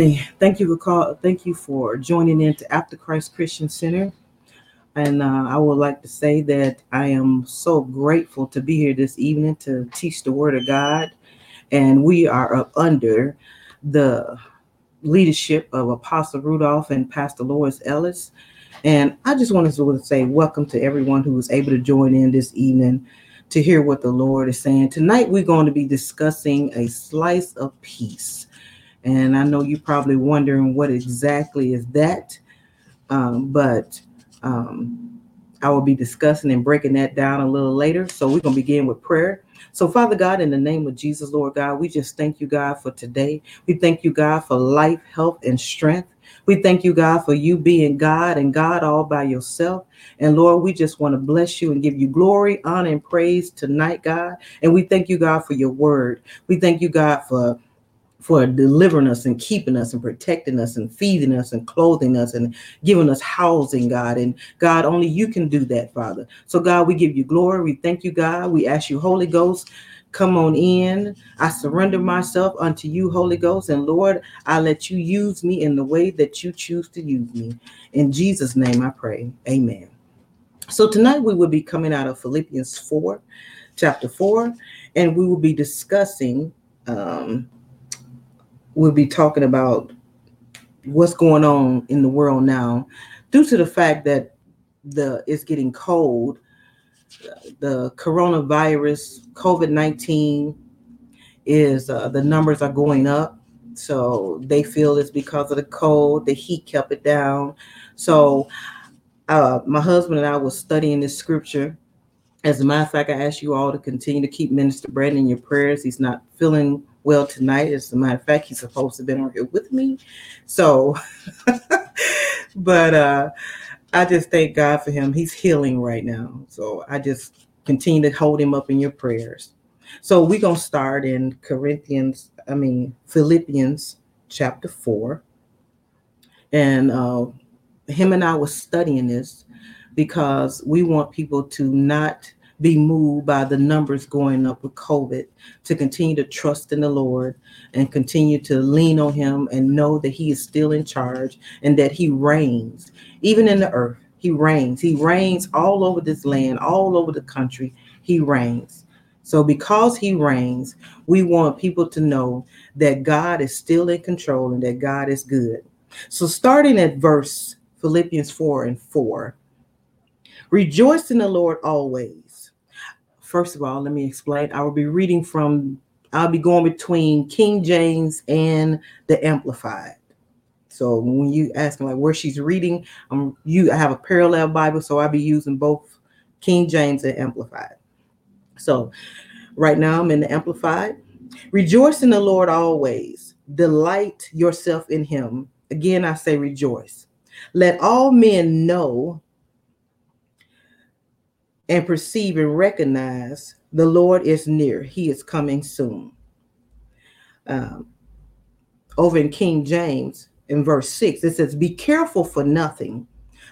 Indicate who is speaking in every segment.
Speaker 1: evening. Thank you for call. Thank you for joining in to After Christ Christian Center. And uh, I would like to say that I am so grateful to be here this evening to teach the Word of God. And we are up under the leadership of Apostle Rudolph and Pastor Lois Ellis. And I just wanted to say welcome to everyone who was able to join in this evening to hear what the Lord is saying. Tonight, we're going to be discussing a slice of peace. And I know you're probably wondering what exactly is that. Um, but um, I will be discussing and breaking that down a little later. So we're going to begin with prayer. So, Father God, in the name of Jesus, Lord God, we just thank you, God, for today. We thank you, God, for life, health, and strength. We thank you, God, for you being God and God all by yourself. And Lord, we just want to bless you and give you glory, honor, and praise tonight, God. And we thank you, God, for your word. We thank you, God, for for delivering us and keeping us and protecting us and feeding us and clothing us and giving us housing, God. And God, only you can do that, Father. So, God, we give you glory. We thank you, God. We ask you, Holy Ghost, come on in. I surrender myself unto you, Holy Ghost. And Lord, I let you use me in the way that you choose to use me. In Jesus' name I pray. Amen. So tonight we will be coming out of Philippians 4, chapter 4, and we will be discussing um, we'll be talking about what's going on in the world now due to the fact that the it's getting cold. The coronavirus covid-19 is uh, the numbers are going up. So they feel it's because of the cold the heat kept it down. So uh, my husband and i was studying this scripture. As a matter of fact i ask you all to continue to keep minister brandon in your prayers. He's not feeling well tonight. As a matter of fact, he's supposed to have been on here with me. So, but uh, I just thank God for him. He's healing right now. So I just continue to hold him up in your prayers. So we're going to start in Corinthians, I mean, Philippians chapter 4. And uh, him and I was studying this because we want people to not be moved by the numbers going up with COVID, to continue to trust in the Lord and continue to lean on Him and know that He is still in charge and that He reigns, even in the earth. He reigns. He reigns all over this land, all over the country. He reigns. So, because He reigns, we want people to know that God is still in control and that God is good. So, starting at verse Philippians 4 and 4, rejoice in the Lord always. First of all, let me explain. I will be reading from, I'll be going between King James and the Amplified. So when you ask me like where she's reading, um, you I have a parallel Bible, so I'll be using both King James and Amplified. So right now I'm in the Amplified. Rejoice in the Lord always. Delight yourself in him. Again, I say rejoice. Let all men know and perceive and recognize the Lord is near. He is coming soon. Um, over in King James, in verse 6, it says, Be careful for nothing,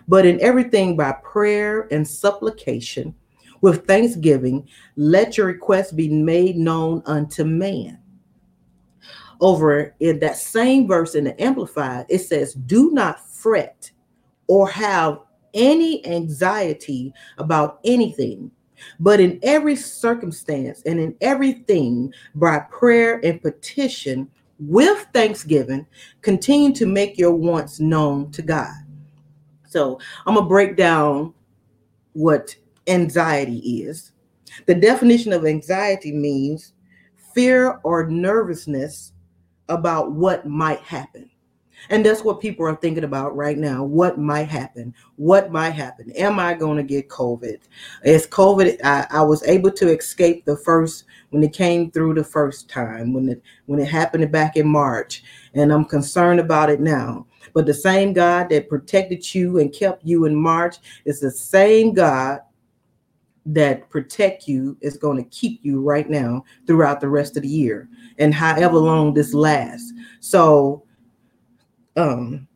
Speaker 1: but in everything by prayer and supplication with thanksgiving, let your requests be made known unto man. Over in that same verse in the Amplified, it says, Do not fret or have any anxiety about anything, but in every circumstance and in everything by prayer and petition with thanksgiving, continue to make your wants known to God. So I'm going to break down what anxiety is. The definition of anxiety means fear or nervousness about what might happen. And that's what people are thinking about right now. What might happen? What might happen? Am I going to get COVID? Is COVID, I, I was able to escape the first, when it came through the first time, when it, when it happened back in March. And I'm concerned about it now. But the same God that protected you and kept you in March is the same God that protect you is going to keep you right now throughout the rest of the year and however long this lasts. So um,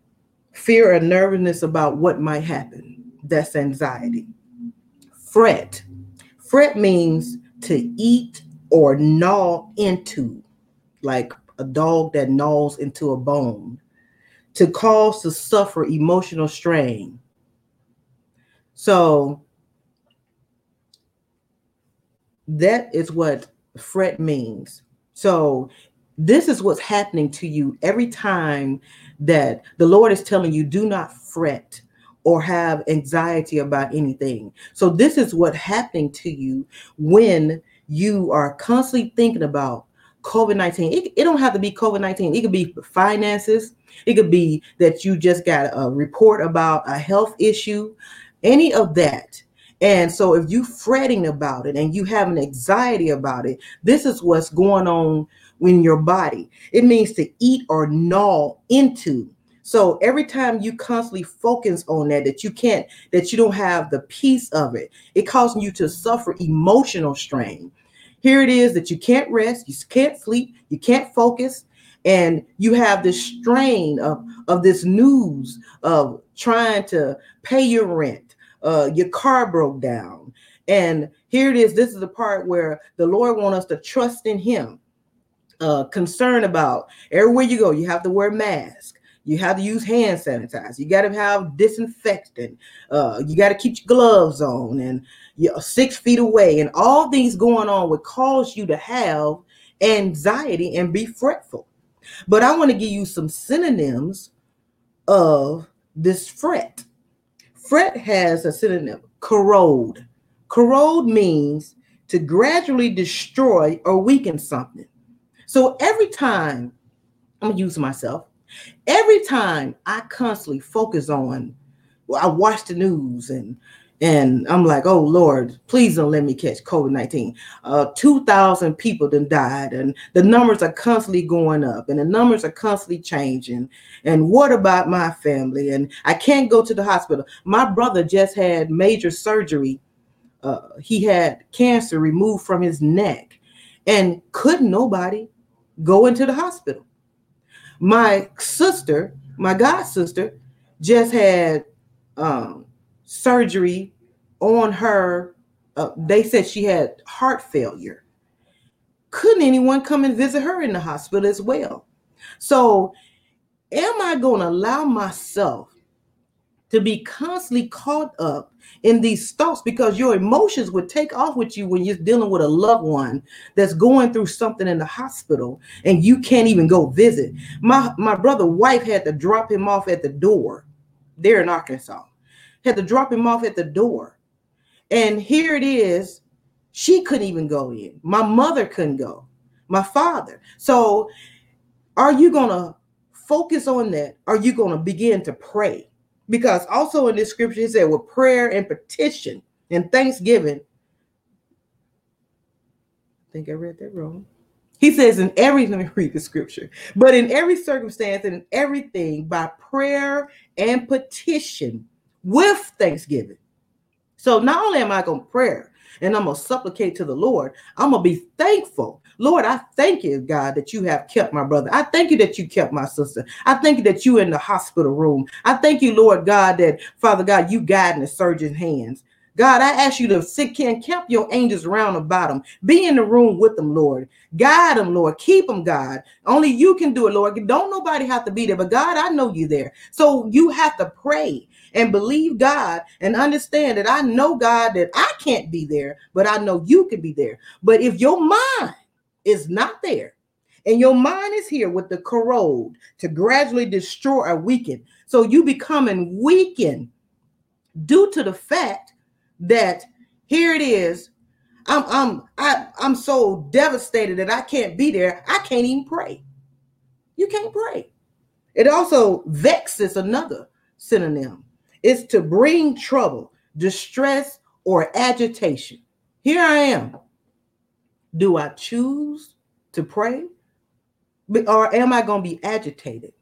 Speaker 1: fear or nervousness about what might happen. That's anxiety. Fret. Fret means to eat or gnaw into, like a dog that gnaws into a bone, to cause to suffer emotional strain. So that is what fret means. So this is what's happening to you every time that the Lord is telling you, do not fret or have anxiety about anything. So this is what happening to you when you are constantly thinking about COVID-19. It, it don't have to be COVID-19. It could be finances. It could be that you just got a report about a health issue, any of that. And so if you fretting about it and you have an anxiety about it, this is what's going on in your body. It means to eat or gnaw into. So every time you constantly focus on that, that you can't, that you don't have the peace of it, it causes you to suffer emotional strain. Here it is that you can't rest, you can't sleep, you can't focus, and you have this strain of, of this news of trying to pay your rent. Uh, your car broke down. And here it is. This is the part where the Lord wants us to trust in Him uh, concern about. Everywhere you go, you have to wear mask. You have to use hand sanitizer. You got to have disinfectant. Uh, you got to keep your gloves on and you're six feet away. And all things going on would cause you to have anxiety and be fretful. But I want to give you some synonyms of this fret. Fret has a synonym, corrode. Corrode means to gradually destroy or weaken something. So every time, I'm gonna use myself, every time I constantly focus on, well, I watch the news and and I'm like, oh Lord, please don't let me catch COVID-19. Uh, 2,000 people then died, and the numbers are constantly going up, and the numbers are constantly changing. And what about my family? And I can't go to the hospital. My brother just had major surgery. Uh, he had cancer removed from his neck, and couldn't nobody go into the hospital. My sister, my god sister, just had um, surgery on her. Uh, they said she had heart failure. Couldn't anyone come and visit her in the hospital as well? So, am I going to allow myself to be constantly caught up in these thoughts because your emotions would take off with you when you're dealing with a loved one that's going through something in the hospital and you can't even go visit. My my brother wife had to drop him off at the door there in Arkansas. Had to drop him off at the door. And here it is, she couldn't even go in. My mother couldn't go. My father. So are you going to focus on that? Are you going to begin to pray? Because also in this scripture, it said with prayer and petition and thanksgiving. I think I read that wrong. He says, in every, let me read the scripture, but in every circumstance and in everything by prayer and petition with thanksgiving. So not only am I going to pray and I'm going to supplicate to the Lord, I'm going to be thankful Lord, I thank you, God, that you have kept my brother. I thank you that you kept my sister. I thank you that you in the hospital room. I thank you, Lord God, that Father God, you guide in the surgeon's hands. God, I ask you to sit can camp your angels around about them. Be in the room with them, Lord. Guide them, Lord. Keep them, God. Only you can do it, Lord. Don't nobody have to be there, but God, I know you there. So you have to pray and believe God and understand that I know, God, that I can't be there, but I know you can be there. But if your mind is not there. And your mind is here with the corrode to gradually destroy or weaken. So you becoming weakened due to the fact that here it is. I'm I'm I, I'm so devastated that I can't be there. I can't even pray. You can't pray. It also vexes another synonym. It's to bring trouble, distress, or agitation. Here I am. Do I choose to pray? Or am I going to be agitated?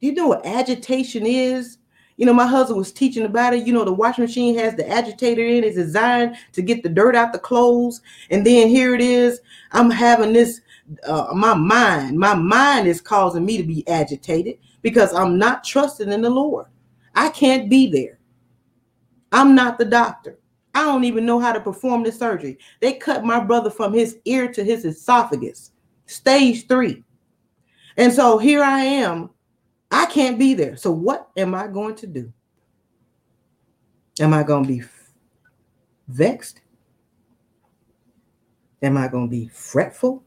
Speaker 1: Do you know what agitation is? You know, my husband was teaching about it. You know, the washing machine has the agitator in it. It's designed to get the dirt out the clothes. And then here it is. I'm having this, uh, my mind, my mind is causing me to be agitated because I'm not trusting in the Lord. I can't be there. I'm not the doctor. I don't even know how to perform the surgery. They cut my brother from his ear to his esophagus, stage three. And so here I am. I can't be there. So what am I going to do? Am I going to be vexed? Am I going to be fretful?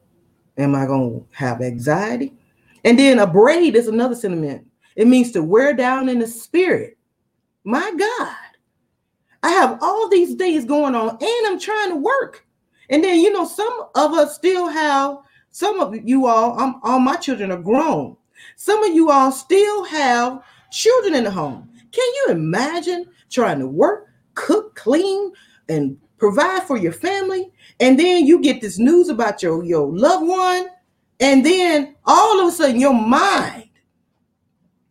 Speaker 1: Am I going to have anxiety? And then abrade is another sentiment. It means to wear down in the spirit. My God, I have all these things going on and I'm trying to work. And then, you know, some of us still have, some of you all, I'm, all my children are grown. Some of you all still have children in the home. Can you imagine trying to work, cook, clean, and provide for your family? And then you get this news about your, your loved one. And then all of a sudden, your mind,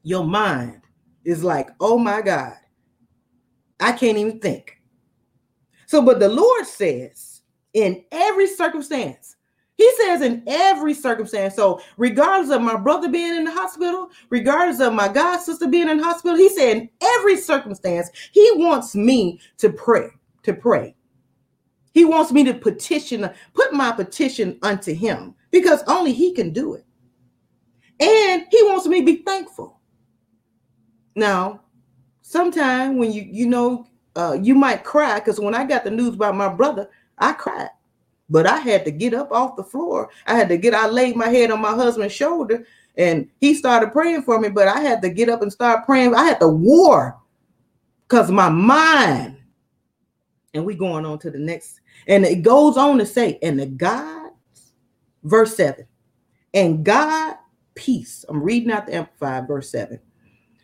Speaker 1: your mind is like, oh my God, I can't even think. So, but the Lord says, in every circumstance, He says, in every circumstance. So, regardless of my brother being in the hospital, regardless of my God sister being in the hospital, He said, in every circumstance, He wants me to pray, to pray. He wants me to petition, put my petition unto Him because only He can do it. And He wants me to be thankful. Now, sometime when you you know uh, you might cry because when I got the news about my brother, I cried. But I had to get up off the floor. I had to get. I laid my head on my husband's shoulder, and he started praying for me. But I had to get up and start praying. I had to war because my mind. And we going on to the next, and it goes on to say, and the God, verse seven, and God peace. I'm reading out the Amplified, verse seven,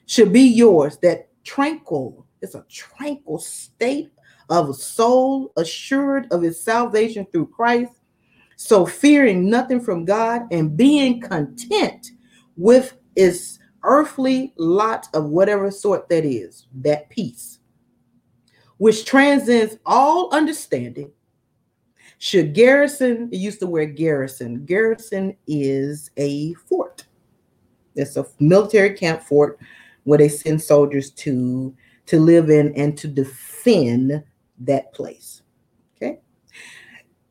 Speaker 1: should be yours that tranquil. It's a tranquil state of a soul assured of its salvation through Christ. So fearing nothing from God and being content with its earthly lot of whatever sort that is, that peace, which transcends all understanding, should garrison, it used the word garrison. Garrison is a fort. It's a military camp fort where they send soldiers to to live in and to defend that place. Okay.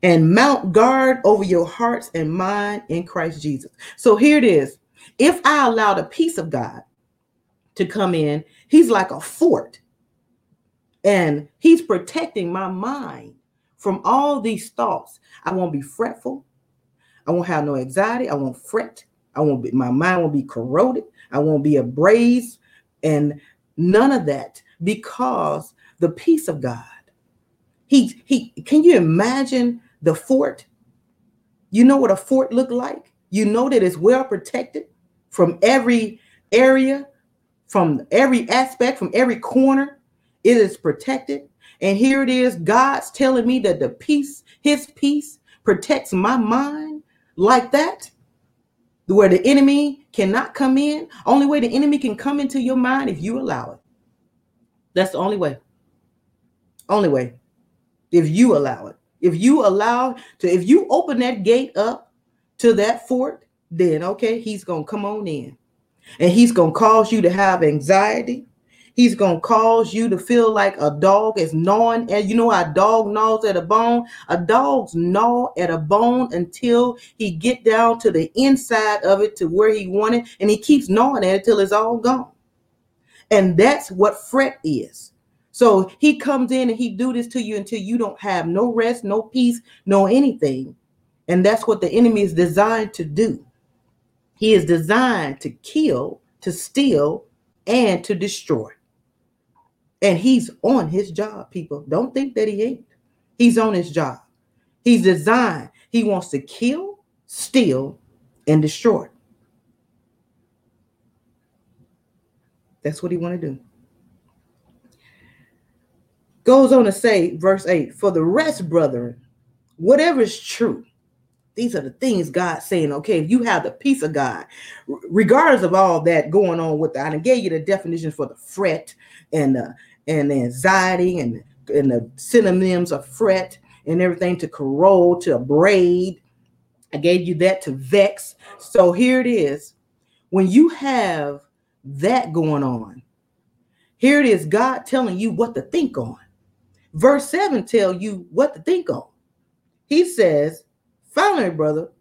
Speaker 1: And mount guard over your hearts and mind in Christ Jesus. So here it is. If I allow the peace of God to come in, he's like a fort. And he's protecting my mind from all these thoughts. I won't be fretful. I won't have no anxiety. I won't fret. I won't be, my mind won't be corroded. I won't be abrased and none of that because the peace of God. He he can you imagine the fort? You know what a fort looked like? You know that it's well protected from every area, from every aspect, from every corner. It is protected. And here it is God's telling me that the peace, his peace, protects my mind like that where the enemy cannot come in. Only way the enemy can come into your mind if you allow it. That's the only way. Only way. If you allow it. If you allow to, if you open that gate up to that fort, then okay, he's gonna come on in. And he's gonna cause you to have anxiety. He's gonna cause you to feel like a dog is gnawing. And you know how a dog gnaws at a bone? A dog's gnaw at a bone until he get down to the inside of it to where he wanted, and he keeps gnawing at it till it's all gone. And that's what fret is. So he comes in and he do this to you until you don't have no rest, no peace, no anything. And that's what the enemy is designed to do. He is designed to kill, to steal, and to destroy. And he's on his job, people. Don't think that he ain't. He's on his job. He's designed. He wants to kill, steal, and destroy. That's what he want to do. Goes on to say, verse 8, for the rest, brethren, whatever is true, these are the things God's saying. Okay, if you have the peace of God, regardless of all that going on with that, I gave you the definition for the fret and the and anxiety and, and the synonyms of fret and everything to corrode, to abrade. I gave you that to vex. So here it is. When you have that going on, here it is God telling you what to think on. Verse 7 tell you what to think on. He says, finally, brother,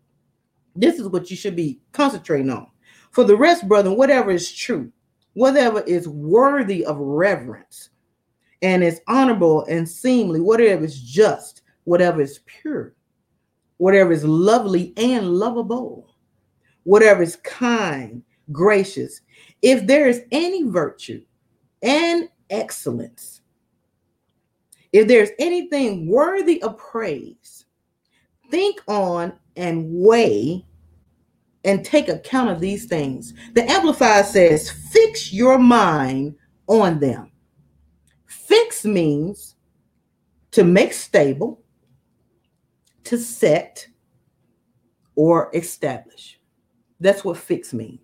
Speaker 1: this is what you should be concentrating on. For the rest, brother, whatever is true, whatever is worthy of reverence, and is honorable and seemly, whatever is just, whatever is pure, whatever is lovely and lovable, whatever is kind, gracious, if there is any virtue and excellence, if there's anything worthy of praise, think on and weigh and take account of these things. The Amplifier says, fix your mind on them. Fix means to make stable, to set, or establish. That's what fix means.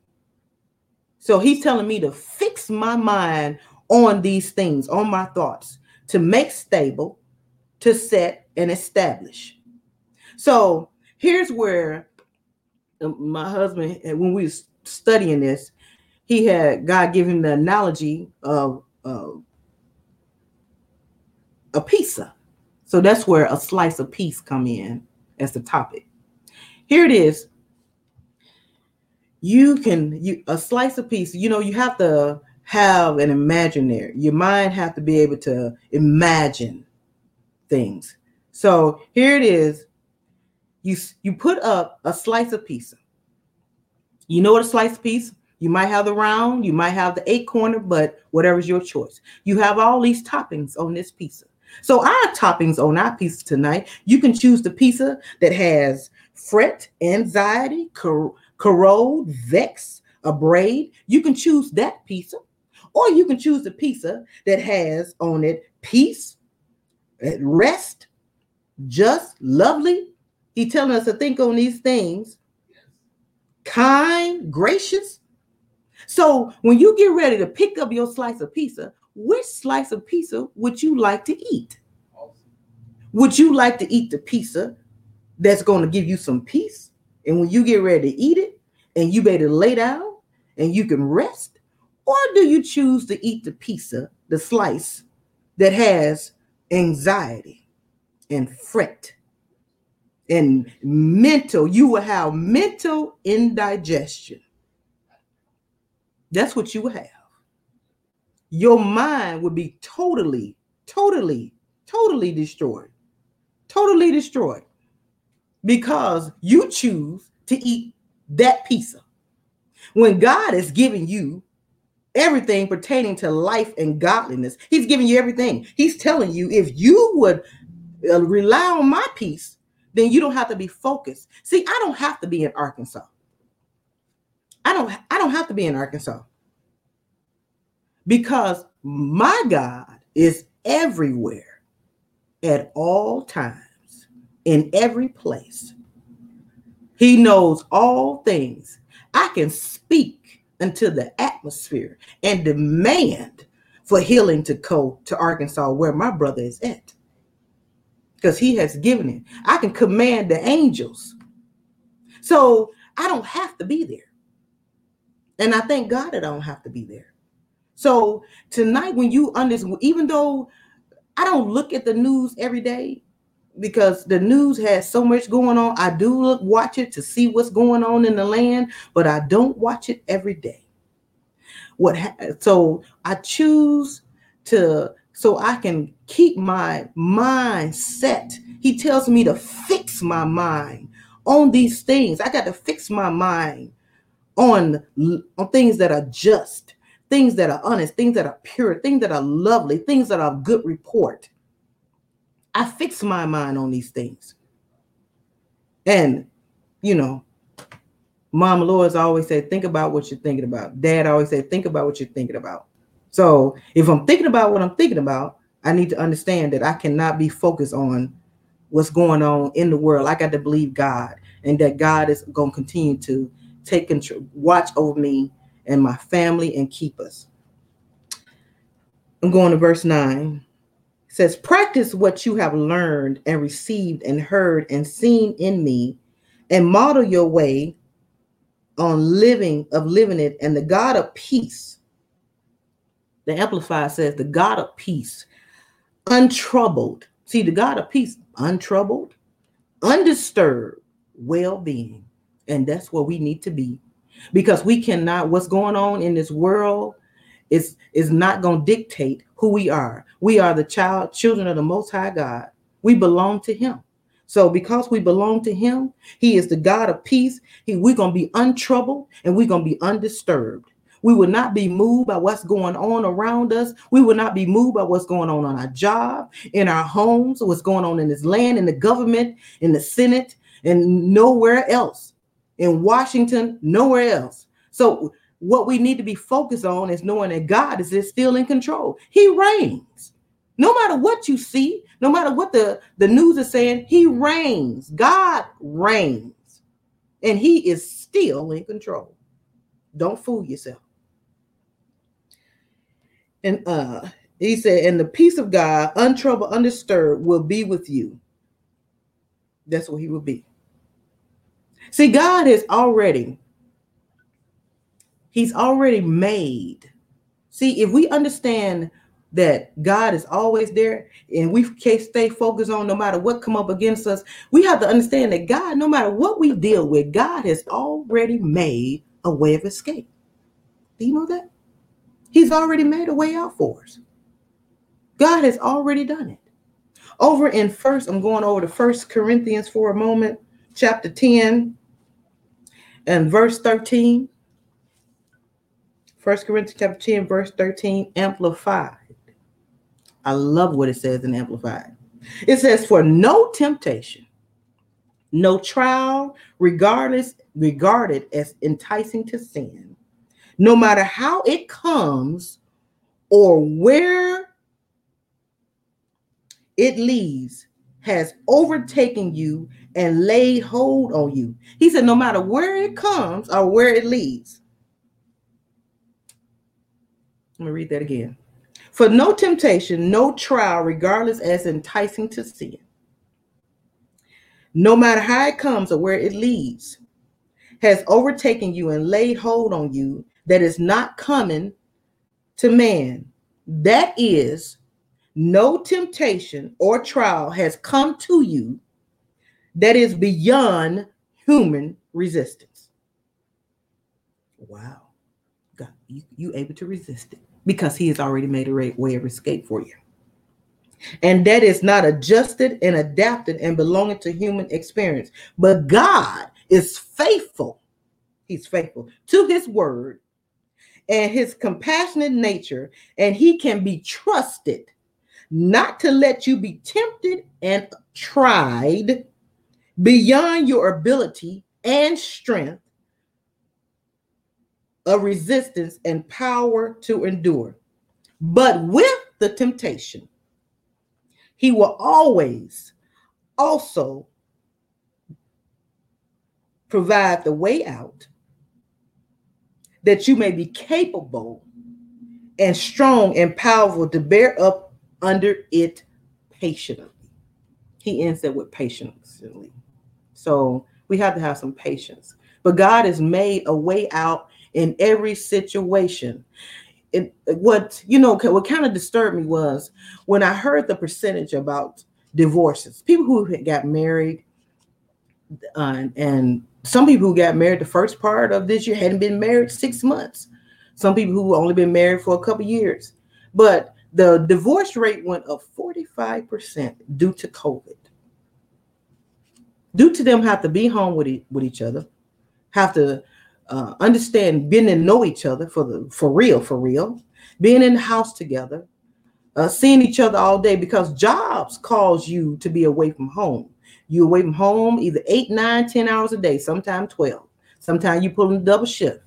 Speaker 1: So he's telling me to fix my mind on these things, on my thoughts, to make stable, to set, and establish. So here's where um, my husband, when we was studying this, he had God give him the analogy of uh, a pizza. So that's where a slice of piece come in as the topic. Here it is. You can you a slice of piece. You know you have to have an imaginary. Your mind have to be able to imagine things. So here it is. You you put up a slice of pizza. You know what a slice of pizza? You might have the round, you might have the eight corner, but whatever's your choice. You have all these toppings on this pizza. So our toppings on our pizza tonight, you can choose the pizza that has fret, anxiety, cor- corrode, vex, abrade. You can choose that pizza. Or you can choose the pizza that has on it peace, eh, rest, just, lovely. He telling us to think on these things. Kind, gracious. So when you get ready to pick up your slice of pizza, which slice of pizza would you like to eat? Would you like to eat the pizza that's going to give you some peace? And when you get ready to eat it and you better lay down and you can rest, or do you choose to eat the pizza, the slice that has anxiety and fret and mental? You will have mental indigestion. That's what you will have. Your mind would be totally, totally, totally destroyed. Totally destroyed because you choose to eat that pizza. When God is giving you everything pertaining to life and godliness. He's giving you everything. He's telling you if you would uh, rely on my peace, then you don't have to be focused. See, I don't have to be in Arkansas. I don't I don't have to be in Arkansas. Because my God is everywhere at all times in every place. He knows all things. I can speak into the atmosphere and demand for healing to go to Arkansas where my brother is at. Because he has given it. I can command the angels. So I don't have to be there. And I thank God that I don't have to be there. So tonight, when you understand, even though I don't look at the news every day, because the news has so much going on. I do look watch it to see what's going on in the land, but I don't watch it every day. What ha- so I choose to so I can keep my mind set. He tells me to fix my mind on these things. I got to fix my mind on on things that are just, things that are honest, things that are pure, things that are lovely, things that are good report. I fix my mind on these things. And, you know, Mom Lois always said, think about what you're thinking about. Dad always said, think about what you're thinking about. So if I'm thinking about what I'm thinking about, I need to understand that I cannot be focused on what's going on in the world. I got to believe God and that God is going to continue to take control, watch over me and my family and keep us. I'm going to verse 9 says, Practice what you have learned and received and heard and seen in me, and model your way on living of living it, and the God of peace. The Amplifier says, The God of peace, untroubled. See, the God of peace, untroubled, undisturbed well being. And that's where we need to be. Because we cannot, what's going on in this world is, is not going to dictate who we are. We are the child, children of the Most High God. We belong to Him. So because we belong to him, he is the God of peace. He, we're going to be untroubled and we're going to be undisturbed. We will not be moved by what's going on around us. We will not be moved by what's going on on our job, in our homes, what's going on in this land, in the government, in the Senate, and nowhere else. In Washington, nowhere else. So what we need to be focused on is knowing that God is still in control. He reigns. No matter what you see, no matter what the, the news is saying, he reigns. God reigns. And he is still in control. Don't fool yourself. And uh he said, and the peace of God, untroubled, undisturbed, will be with you. That's what he will be. See, God has already, He's already made. See, if we understand that God is always there and we can't stay focused on no matter what come up against us, we have to understand that God, no matter what we deal with, God has already made a way of escape. Do you know that? He's already made a way out for us. God has already done it. Over in first, I'm going over to First Corinthians for a moment, chapter 10 and verse 13. First Corinthians chapter 10, verse 13, amplified. I love what it says in Amplified. It says, For no temptation, no trial, regardless, regarded as enticing to sin, no matter how it comes or where it leads, has overtaken you and laid hold on you. He said, no matter where it comes or where it leads. Let me read that again. For no temptation, no trial, regardless as enticing to sin, no matter how it comes or where it leads, has overtaken you and laid hold on you that is not coming to man. That is, no temptation or trial has come to you that is beyond human resistance. Wow. God, you, you able to resist it because he has already made a way of escape for you. And that is not adjusted and adapted and belonging to human experience. But God is faithful. He's faithful to his word and his compassionate nature, and he can be trusted not to let you be tempted and tried beyond your ability and strength of resistance and power to endure. But with the temptation, he will always also provide the way out that you may be capable and strong and powerful to bear up under it patiently. He ends it with patiently. So we have to have some patience. But God has made a way out in every situation. It, what you know what kind of disturbed me was when I heard the percentage about divorces. People who got married, uh, and some people who got married the first part of this year hadn't been married six months. Some people who only been married for a couple years, but the divorce rate went up 45% due to COVID. Due to them have to be home with, e- with each other, have to uh, understand being and know each other for the for real, for real, being in the house together, uh, seeing each other all day because jobs cause you to be away from home. You away from home either eight, nine, ten hours a day, sometimes 12. Sometimes you pull in double shift.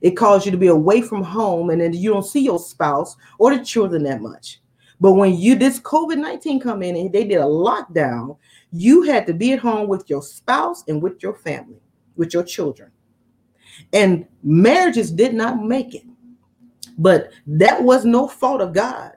Speaker 1: It calls you to be away from home and then you don't see your spouse or the children that much. But when you this COVID-19 come in and they did a lockdown, you had to be at home with your spouse and with your family, with your children. And marriages did not make it. But that was no fault of God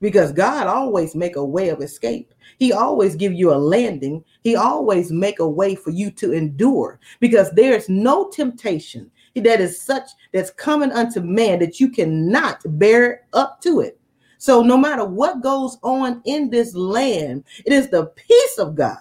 Speaker 1: because God always make a way of escape. He always give you a landing. He always make a way for you to endure because there's no temptation that is such that's coming unto man that you cannot bear up to it. So no matter what goes on in this land, it is the peace of God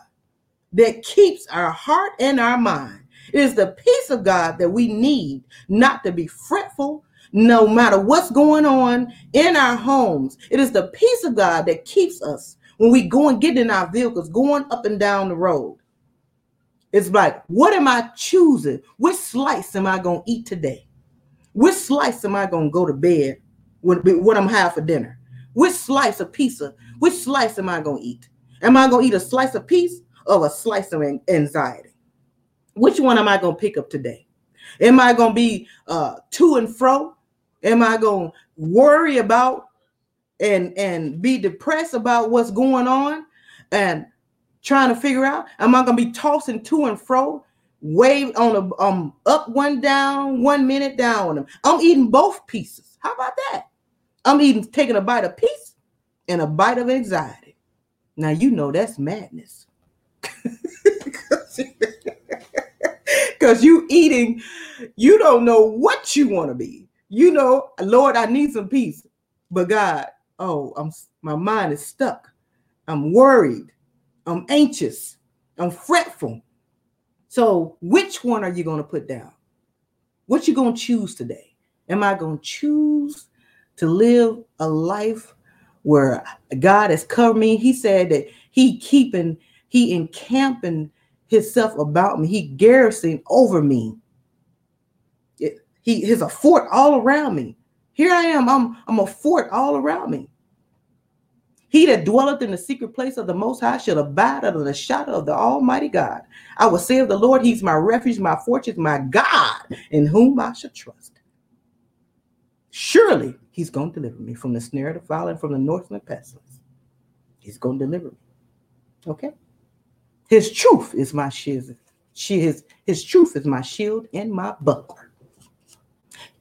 Speaker 1: that keeps our heart and our mind It is the peace of God that we need, not to be fretful, no matter what's going on in our homes. It is the peace of God that keeps us when we go and get in our vehicles, going up and down the road. It's like, what am I choosing? Which slice am I going to eat today? Which slice am I going to go to bed with what I'm having for dinner? Which slice of pizza? Which slice am I going to eat? Am I going to eat a slice of peace or a slice of anxiety? Which one am I going to pick up today? Am I going to be uh, to and fro? Am I going to worry about and and be depressed about what's going on and trying to figure out? Am I going to be tossing to and fro, wave on a um up one down, one minute down? I'm eating both pieces. How about that? I'm eating taking a bite of peace and a bite of anxiety. Now you know that's madness. Because you eating, you don't know what you want to be. You know, Lord, I need some peace. But God, oh, I'm my mind is stuck. I'm worried. I'm anxious. I'm fretful. So which one are you going to put down? What you going to choose today? Am I going to choose to live a life where God has covered me? He said that he keeping, he encamping himself about me. He garrison over me. He is a fort all around me. Here I am. I'm, I'm a fort all around me. He that dwelleth in the secret place of the Most High shall abide under the shadow of the Almighty God. I will say of the Lord, He's my refuge, my fortress, my God, in whom I shall trust. Surely He's going to deliver me from the snare of the fowler and from the northland pestilence. He's going to deliver me. Okay? His truth is my shield. His, his truth is my shield and my buckler.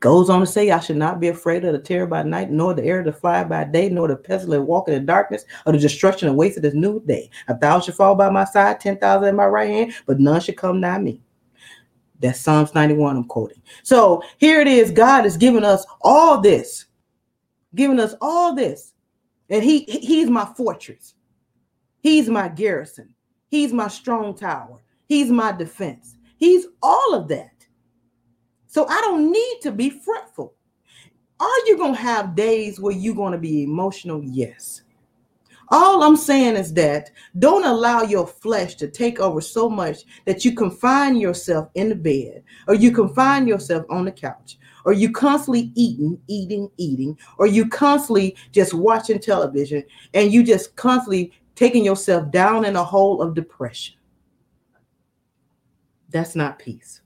Speaker 1: Goes on to say, I should not be afraid of the terror by night, nor the arrow to fly by day, nor the pestilence walking in darkness, or the destruction of waste of this new day. A thousand should fall by my side, ten thousand in my right hand, but none should come nigh me. That's Psalms 91, I'm quoting. So here it is. God has given us all this, giving us all this. And he he's my fortress. He's my garrison. He's my strong tower. He's my defense. He's all of that. So I don't need to be fretful. Are you going to have days where you're going to be emotional? Yes. All I'm saying is that don't allow your flesh to take over so much that you confine yourself in the bed or you confine yourself on the couch or you constantly eating, eating, eating, or you constantly just watching television and you just constantly taking yourself down in a hole of depression. That's not peace.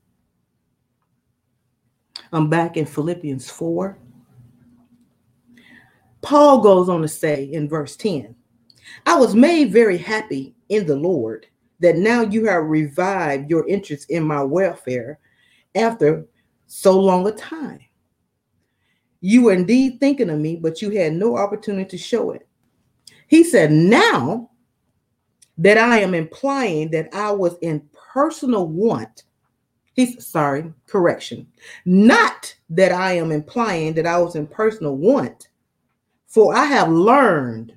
Speaker 1: I'm back in Philippians 4. Paul goes on to say in verse 10 I was made very happy in the Lord that now you have revived your interest in my welfare after so long a time. You were indeed thinking of me, but you had no opportunity to show it. He said, Now that I am implying that I was in personal want, he's sorry, correction. Not that I am implying that I was in personal want, for I have learned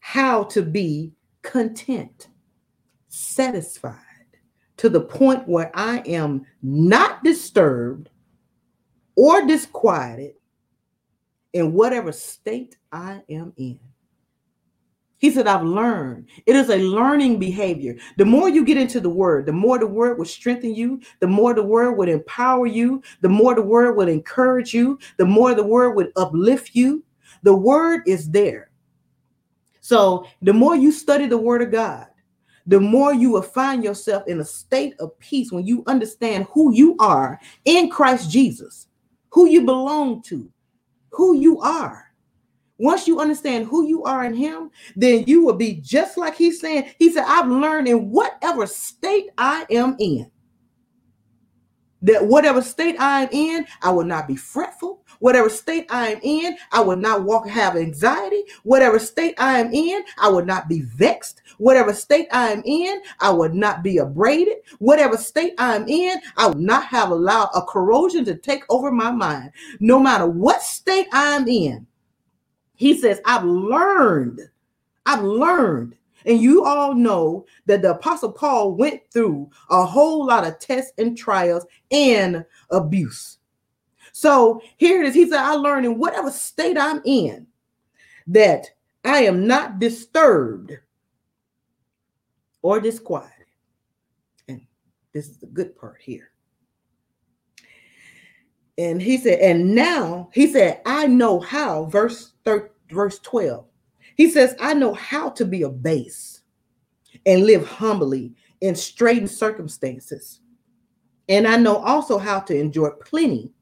Speaker 1: how to be content, satisfied to the point where I am not disturbed or disquieted in whatever state I am in. He said, I've learned. It is a learning behavior. The more you get into the word, the more the word will strengthen you, the more the word would empower you, the more the word would encourage you, the more the word would uplift you. The word is there. So the more you study the word of God, the more you will find yourself in a state of peace when you understand who you are in Christ Jesus, who you belong to, who you are. Once you understand who you are in him, then you will be just like he's saying. He said, I've learned in whatever state I am in. That whatever state I am in, I will not be fretful. Whatever state I am in, I will not walk have anxiety. Whatever state I am in, I will not be vexed. Whatever state I am in, I will not be abraded. Whatever state I am in, I will not have allowed a corrosion to take over my mind. No matter what state I am in, he says, I've learned, I've learned And you all know that the Apostle Paul went through a whole lot of tests and trials and abuse. So here it is. He said, I learned in whatever state I'm in that I am not disturbed or disquieted. And this is the good part here. And he said, and now he said, I know how, verse 13, verse 12. He says, I know how to be a base and live humbly in straitened circumstances. And I know also how to enjoy plenty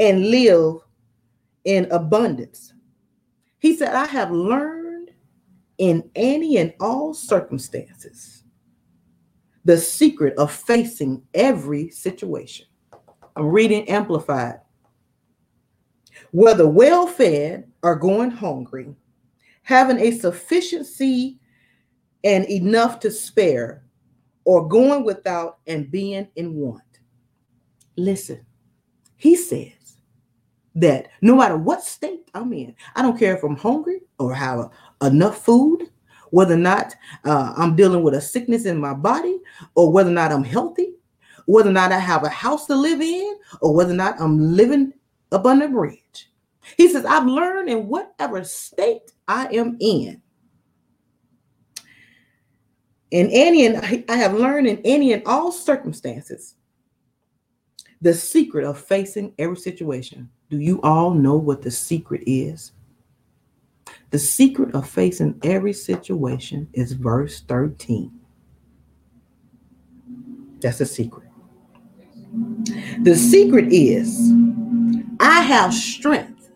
Speaker 1: and live in abundance. He said, I have learned in any and all circumstances the secret of facing every situation. I'm reading Amplified. Whether well fed or going hungry, having a sufficiency and enough to spare, or going without and being in want. Listen, he says that no matter what state I'm in, I don't care if I'm hungry or have enough food, whether or not uh, I'm dealing with a sickness in my body, or whether or not I'm healthy, whether or not I have a house to live in, or whether or not I'm living up on the bridge. He says, I've learned in whatever state I am in. In any and I have learned in any and all circumstances the secret of facing every situation. Do you all know what the secret is? The secret of facing every situation is verse 13. That's the secret. The secret is I have strength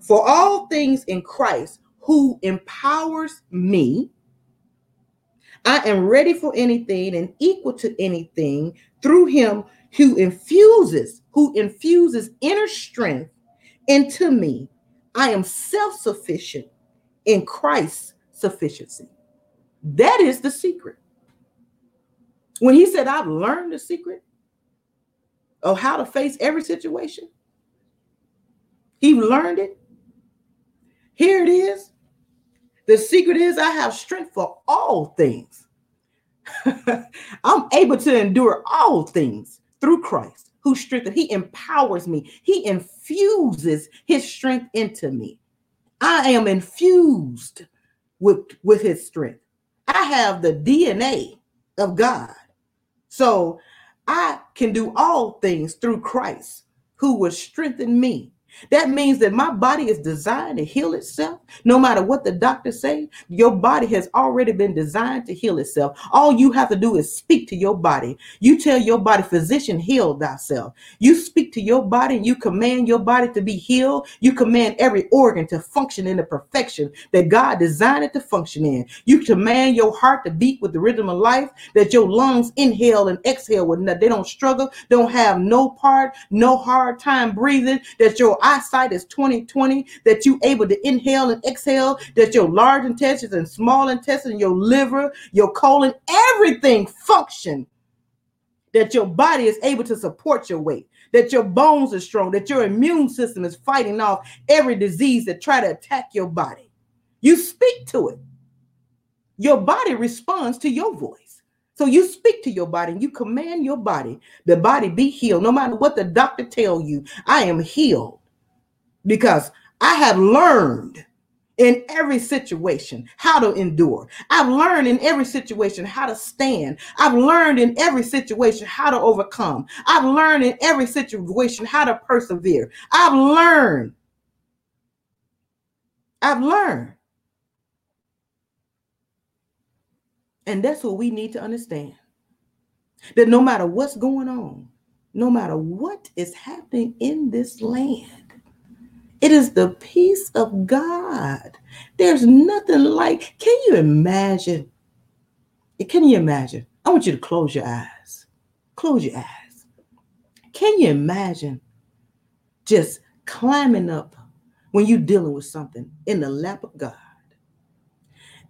Speaker 1: for all things in Christ who empowers me. I am ready for anything and equal to anything through him who infuses, who infuses inner strength into me. I am self-sufficient in Christ's sufficiency. That is the secret. When he said, I've learned the secret of how to face every situation, he learned it. Here it is. The secret is I have strength for all things. I'm able to endure all things through Christ who strengthens. He empowers me. He infuses his strength into me. I am infused with, with his strength. I have the DNA of God. So I can do all things through Christ who will strengthen me. That means that my body is designed to heal itself. No matter what the doctors say, your body has already been designed to heal itself. All you have to do is speak to your body. You tell your body, physician, heal thyself. You speak to your body and you command your body to be healed. You command every organ to function in the perfection that God designed it to function in. You command your heart to beat with the rhythm of life, that your lungs inhale and exhale with they don't struggle, don't have no part, no hard time breathing, that your eyesight is 2020, that you able to inhale and exhale, that your large intestines and small intestine, your liver, your colon, everything function. That your body is able to support your weight, that your bones are strong, that your immune system is fighting off every disease that try to attack your body. You speak to it. Your body responds to your voice. So you speak to your body and you command your body, the body be healed. No matter what the doctor tell you, I am healed because I have learned in every situation how to endure. I've learned in every situation how to stand. I've learned in every situation how to overcome. I've learned in every situation how to persevere. I've learned. I've learned. And that's what we need to understand. That no matter what's going on, no matter what is happening in this land, it is the peace of God. There's nothing like, can you imagine? Can you imagine? I want you to close your eyes. Close your eyes. Can you imagine just climbing up when you're dealing with something in the lap of God?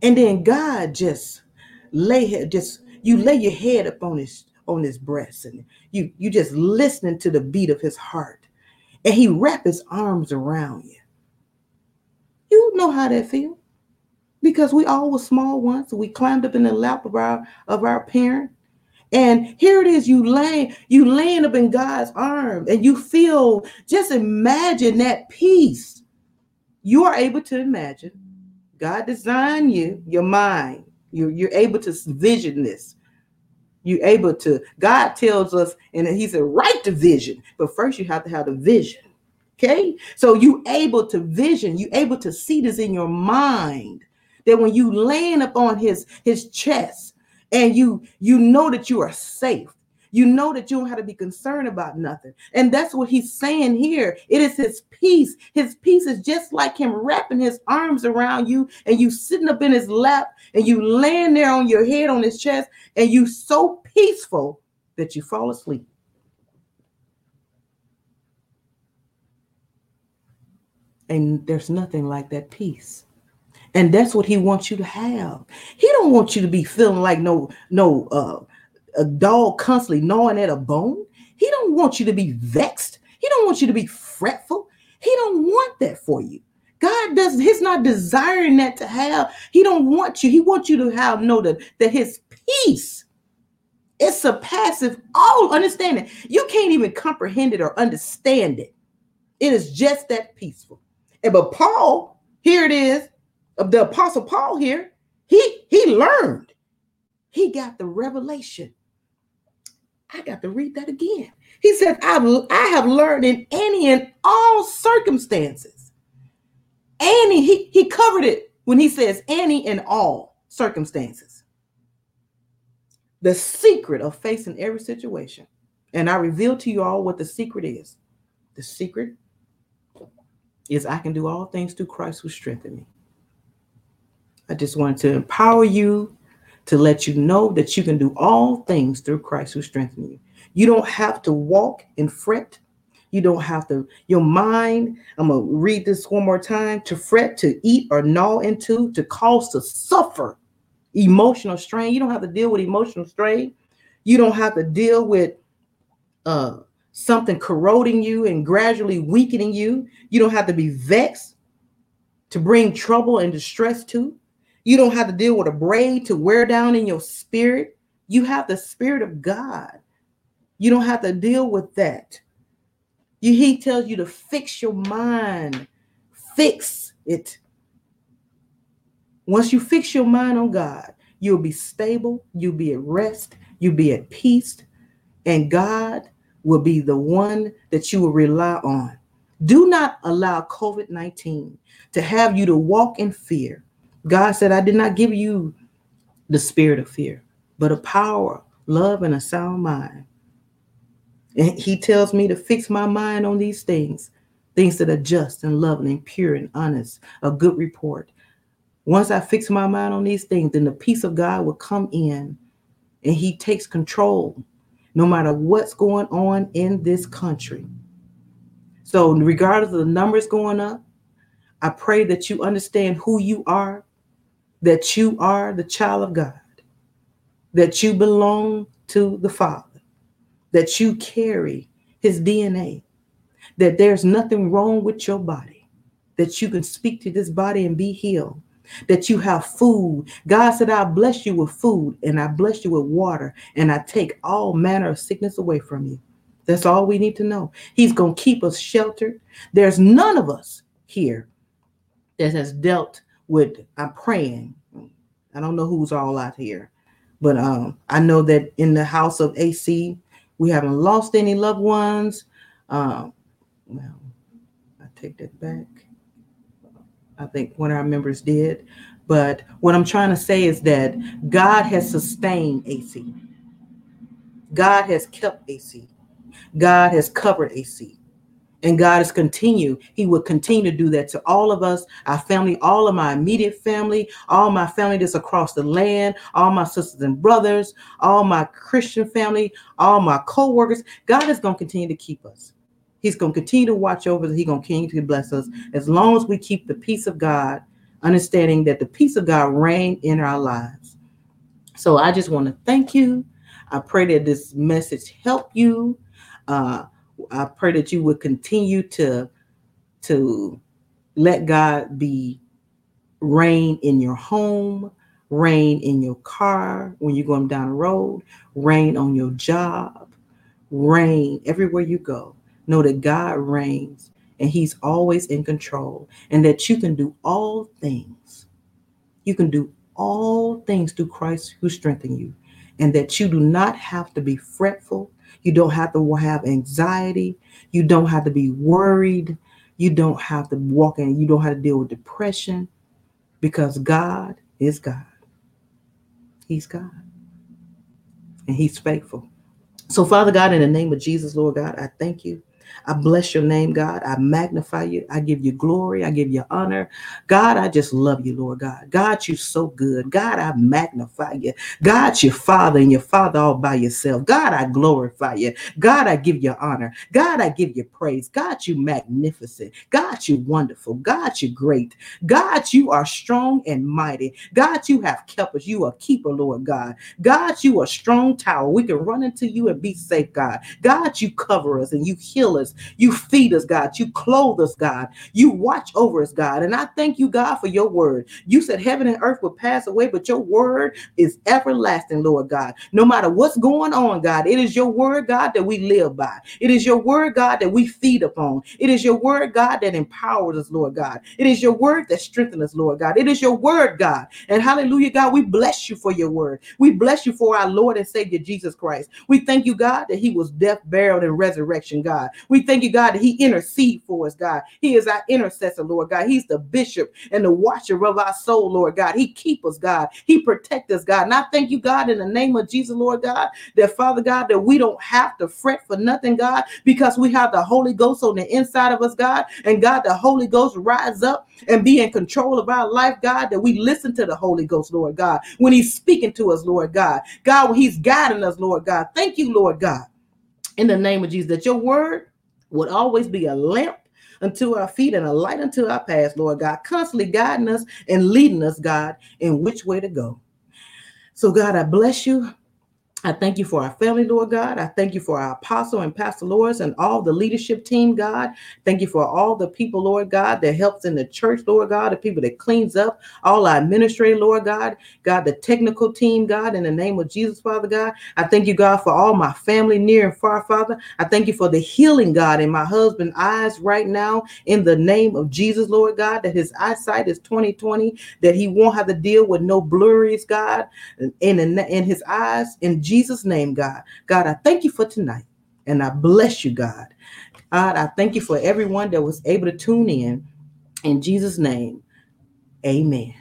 Speaker 1: And then God just lay just you lay your head up on his on his breast and you you just listening to the beat of his heart and he wrap his arms around you. You know how that feel. because we all were small once. We climbed up in the lap of our of our parent. And here it is, you laying, you laying up in God's arm, and you feel, just imagine that peace. You are able to imagine. God designed you, your mind. You're, you're able to vision this. You're able to, God tells us, and He said, write the vision. But first you have to have the vision. Okay. So you able to vision, you able to see this in your mind that when you land upon his his chest and you you know that you are safe you know that you don't have to be concerned about nothing. And that's what he's saying here. It is his peace. His peace is just like him wrapping his arms around you and you sitting up in his lap and you laying there on your head on his chest and you so peaceful that you fall asleep. And there's nothing like that peace. And that's what he wants you to have. He don't want you to be feeling like no no uh, a dog constantly gnawing at a bone. He don't want you to be vexed. He don't want you to be fretful. He don't want that for you. God does. He's not desiring that to have. He don't want you. He wants you to have know that that His peace it surpasses all understanding. You can't even comprehend it or understand it. It is just that peaceful. And but Paul, here it is of the apostle Paul here, he he learned. He got the revelation. I got to read that again. He said, I've, I have learned in any and all circumstances. Any, he, he covered it when he says any and all circumstances. The secret of facing every situation. And I reveal to you all what the secret is. The secret is I can do all things through Christ who strengthened me. I just wanted to empower you to let you know that you can do all things through Christ who strengthens you. You don't have to walk and fret. You don't have to, your mind, I'm going to read this one more time to fret, to eat or gnaw into, to cause to suffer emotional strain. You don't have to deal with emotional strain. You don't have to deal with uh, something corroding you and gradually weakening you. You don't have to be vexed to bring trouble and distress to. You don't have to deal with a braid to wear down in your spirit. You have the spirit of God. You don't have to deal with that. You, he tells you to fix your mind, fix it. Once you fix your mind on God, you'll be stable, you'll be at rest, you'll be at peace, and God will be the one that you will rely on. Do not allow COVID 19 to have you to walk in fear. God said, I did not give you the spirit of fear, but a power, love, and a sound mind. And he tells me to fix my mind on these things, things that are just and loving and pure and honest, a good report. Once I fix my mind on these things, then the peace of God will come in and he takes control no matter what's going on in this country. So, regardless of the numbers going up, I pray that you understand who you are that you are the child of God, that you belong to the Father, that you carry his DNA, that there's nothing wrong with your body, that you can speak to this body and be healed, that you have food. God said, I bless you with food and I bless you with water, and I take all manner of sickness away from you. That's all we need to know. He's going to keep us sheltered. There's none of us here that has dealt with I'm praying. I don't know who's all out here, but um, I know that in the house of AC, we haven't lost any loved ones. Um, well, I take that back. I think one of our members did. But what I'm trying to say is that God has sustained AC. God has kept AC. God has covered AC and God has continued. He will continue to do that to all of us, our family, all of my immediate family, all my family that's across the land, all my sisters and brothers, all my Christian family, all my co-workers. God is going to continue to keep us. He's going to continue to watch over us. He's going to continue to bless us as long as we keep the peace of God, understanding that the peace of God reign in our lives. So I just want to thank you. I pray that this message help you. Uh, I pray that you would continue to to let God be reign in your home, reign in your car when you're going down the road, reign on your job, reign everywhere you go. Know that God reigns and He's always in control, and that you can do all things. You can do all things through Christ who strengthens you, and that you do not have to be fretful. You don't have to have anxiety. You don't have to be worried. You don't have to walk in, you don't have to deal with depression because God is God. He's God. And He's faithful. So, Father God, in the name of Jesus, Lord God, I thank you I bless your name, God. I magnify you. I give you glory. I give you honor. God, I just love you, Lord God. God, you're so good. God, I magnify you. God, your Father and your Father all by yourself. God, I glorify you. God, I give you honor. God, I give you praise. God, you magnificent. God, you wonderful. God, you great. God, you are strong and mighty. God, you have kept us. You are keeper, Lord God. God, you are strong tower. We can run into you and be safe, God. God, you cover us and you heal us. You feed us, God. You clothe us, God. You watch over us, God. And I thank you, God, for your word. You said heaven and earth will pass away, but your word is everlasting, Lord God. No matter what's going on, God, it is your word, God, that we live by. It is your word, God, that we feed upon. It is your word, God, that empowers us, Lord God. It is your word that strengthens us, Lord God. It is your word, God. And hallelujah, God, we bless you for your word. We bless you for our Lord and Savior Jesus Christ. We thank you, God, that he was death, buried, and resurrection, God. We thank you, God, that He intercede for us, God. He is our intercessor, Lord God. He's the bishop and the watcher of our soul, Lord God. He keep us, God. He protect us, God. And I thank you, God, in the name of Jesus, Lord God, that Father God, that we don't have to fret for nothing, God, because we have the Holy Ghost on the inside of us, God. And God, the Holy Ghost rise up and be in control of our life, God, that we listen to the Holy Ghost, Lord God, when He's speaking to us, Lord God. God, when He's guiding us, Lord God. Thank you, Lord God, in the name of Jesus, that your word would always be a lamp unto our feet and a light unto our path, Lord God, constantly guiding us and leading us, God, in which way to go. So, God, I bless you. I thank you for our family, Lord God. I thank you for our apostle and Pastor Loris and all the leadership team, God. Thank you for all the people, Lord God, that helps in the church, Lord God, the people that cleans up, all our administrative, Lord God, God, the technical team, God, in the name of Jesus, Father God. I thank you, God, for all my family near and far, Father. I thank you for the healing, God, in my husband's eyes right now, in the name of Jesus, Lord God, that his eyesight is 2020, that he won't have to deal with no blurries, God, in, in, in his eyes, in Jesus Jesus' name, God. God, I thank you for tonight. And I bless you, God. God, I thank you for everyone that was able to tune in. In Jesus' name, amen.